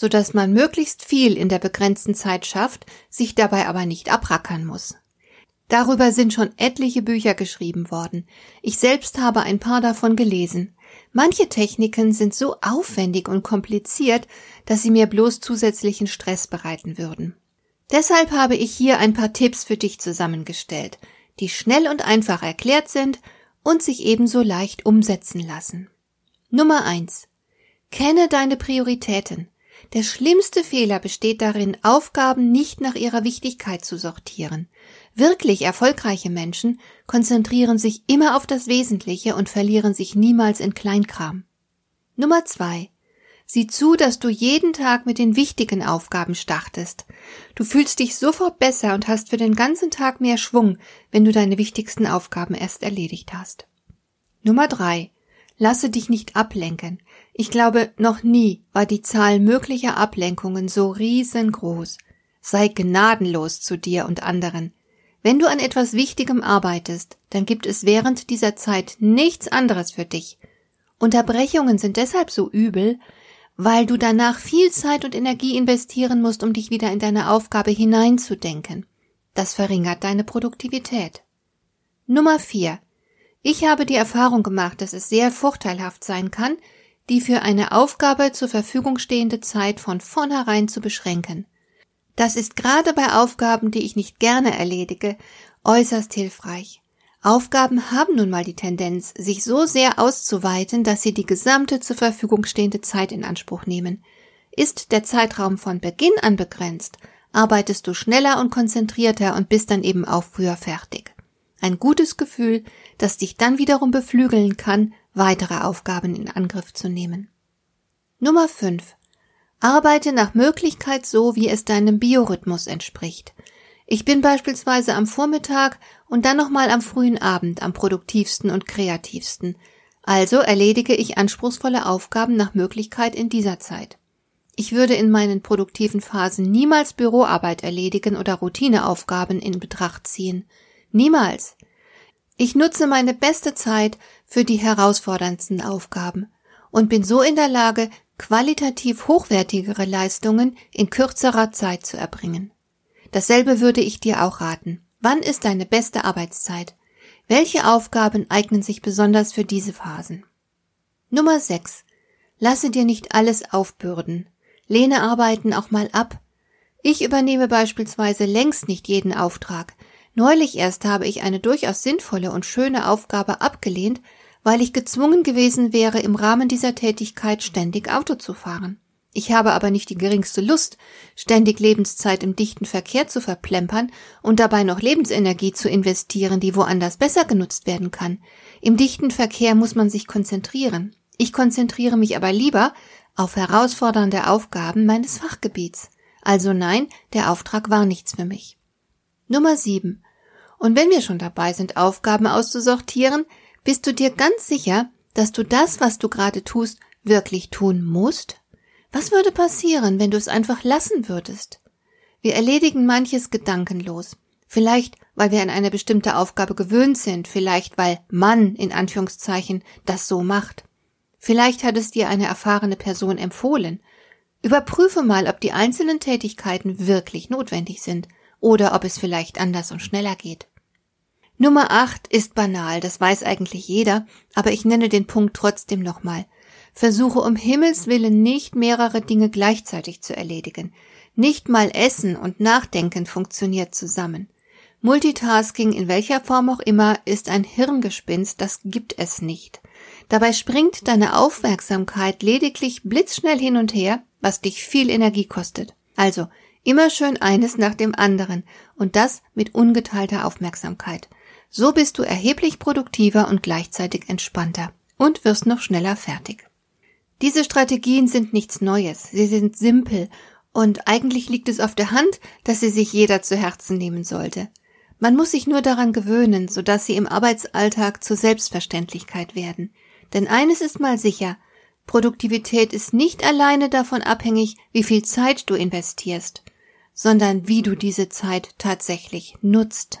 So dass man möglichst viel in der begrenzten Zeit schafft, sich dabei aber nicht abrackern muss. Darüber sind schon etliche Bücher geschrieben worden. Ich selbst habe ein paar davon gelesen. Manche Techniken sind so aufwendig und kompliziert, dass sie mir bloß zusätzlichen Stress bereiten würden. Deshalb habe ich hier ein paar Tipps für dich zusammengestellt, die schnell und einfach erklärt sind und sich ebenso leicht umsetzen lassen. Nummer eins: Kenne deine Prioritäten. Der schlimmste Fehler besteht darin, Aufgaben nicht nach ihrer Wichtigkeit zu sortieren. Wirklich erfolgreiche Menschen konzentrieren sich immer auf das Wesentliche und verlieren sich niemals in Kleinkram. Nummer zwei. Sieh zu, dass du jeden Tag mit den wichtigen Aufgaben startest. Du fühlst dich sofort besser und hast für den ganzen Tag mehr Schwung, wenn du deine wichtigsten Aufgaben erst erledigt hast. Nummer drei. Lasse dich nicht ablenken. Ich glaube, noch nie war die Zahl möglicher Ablenkungen so riesengroß. Sei gnadenlos zu dir und anderen. Wenn du an etwas Wichtigem arbeitest, dann gibt es während dieser Zeit nichts anderes für dich. Unterbrechungen sind deshalb so übel, weil du danach viel Zeit und Energie investieren musst, um dich wieder in deine Aufgabe hineinzudenken. Das verringert deine Produktivität. Nummer vier. Ich habe die Erfahrung gemacht, dass es sehr vorteilhaft sein kann, die für eine Aufgabe zur Verfügung stehende Zeit von vornherein zu beschränken. Das ist gerade bei Aufgaben, die ich nicht gerne erledige, äußerst hilfreich. Aufgaben haben nun mal die Tendenz, sich so sehr auszuweiten, dass sie die gesamte zur Verfügung stehende Zeit in Anspruch nehmen. Ist der Zeitraum von Beginn an begrenzt, arbeitest du schneller und konzentrierter und bist dann eben auch früher fertig. Ein gutes Gefühl, das dich dann wiederum beflügeln kann, weitere Aufgaben in Angriff zu nehmen. Nummer 5. Arbeite nach Möglichkeit so, wie es deinem Biorhythmus entspricht. Ich bin beispielsweise am Vormittag und dann nochmal am frühen Abend am produktivsten und kreativsten. Also erledige ich anspruchsvolle Aufgaben nach Möglichkeit in dieser Zeit. Ich würde in meinen produktiven Phasen niemals Büroarbeit erledigen oder Routineaufgaben in Betracht ziehen. Niemals. Ich nutze meine beste Zeit für die herausforderndsten Aufgaben und bin so in der Lage, qualitativ hochwertigere Leistungen in kürzerer Zeit zu erbringen. Dasselbe würde ich dir auch raten. Wann ist deine beste Arbeitszeit? Welche Aufgaben eignen sich besonders für diese Phasen? Nummer 6. Lasse dir nicht alles aufbürden. Lehne Arbeiten auch mal ab. Ich übernehme beispielsweise längst nicht jeden Auftrag, Neulich erst habe ich eine durchaus sinnvolle und schöne Aufgabe abgelehnt, weil ich gezwungen gewesen wäre, im Rahmen dieser Tätigkeit ständig Auto zu fahren. Ich habe aber nicht die geringste Lust, ständig Lebenszeit im dichten Verkehr zu verplempern und dabei noch Lebensenergie zu investieren, die woanders besser genutzt werden kann. Im dichten Verkehr muss man sich konzentrieren. Ich konzentriere mich aber lieber auf herausfordernde Aufgaben meines Fachgebiets. Also nein, der Auftrag war nichts für mich. Nummer 7. Und wenn wir schon dabei sind, Aufgaben auszusortieren, bist du dir ganz sicher, dass du das, was du gerade tust, wirklich tun musst? Was würde passieren, wenn du es einfach lassen würdest? Wir erledigen manches gedankenlos. Vielleicht, weil wir an eine bestimmte Aufgabe gewöhnt sind, vielleicht, weil man in Anführungszeichen das so macht. Vielleicht hat es dir eine erfahrene Person empfohlen. Überprüfe mal, ob die einzelnen Tätigkeiten wirklich notwendig sind oder ob es vielleicht anders und schneller geht. Nummer 8 ist banal, das weiß eigentlich jeder, aber ich nenne den Punkt trotzdem nochmal. Versuche um Himmels willen nicht mehrere Dinge gleichzeitig zu erledigen. Nicht mal Essen und Nachdenken funktioniert zusammen. Multitasking in welcher Form auch immer ist ein Hirngespinst, das gibt es nicht. Dabei springt deine Aufmerksamkeit lediglich blitzschnell hin und her, was dich viel Energie kostet. Also Immer schön eines nach dem anderen und das mit ungeteilter Aufmerksamkeit. So bist du erheblich produktiver und gleichzeitig entspannter und wirst noch schneller fertig. Diese Strategien sind nichts Neues, sie sind simpel Und eigentlich liegt es auf der Hand, dass sie sich jeder zu Herzen nehmen sollte. Man muss sich nur daran gewöhnen, sodass sie im Arbeitsalltag zur Selbstverständlichkeit werden. Denn eines ist mal sicher, Produktivität ist nicht alleine davon abhängig, wie viel Zeit du investierst, sondern wie du diese Zeit tatsächlich nutzt.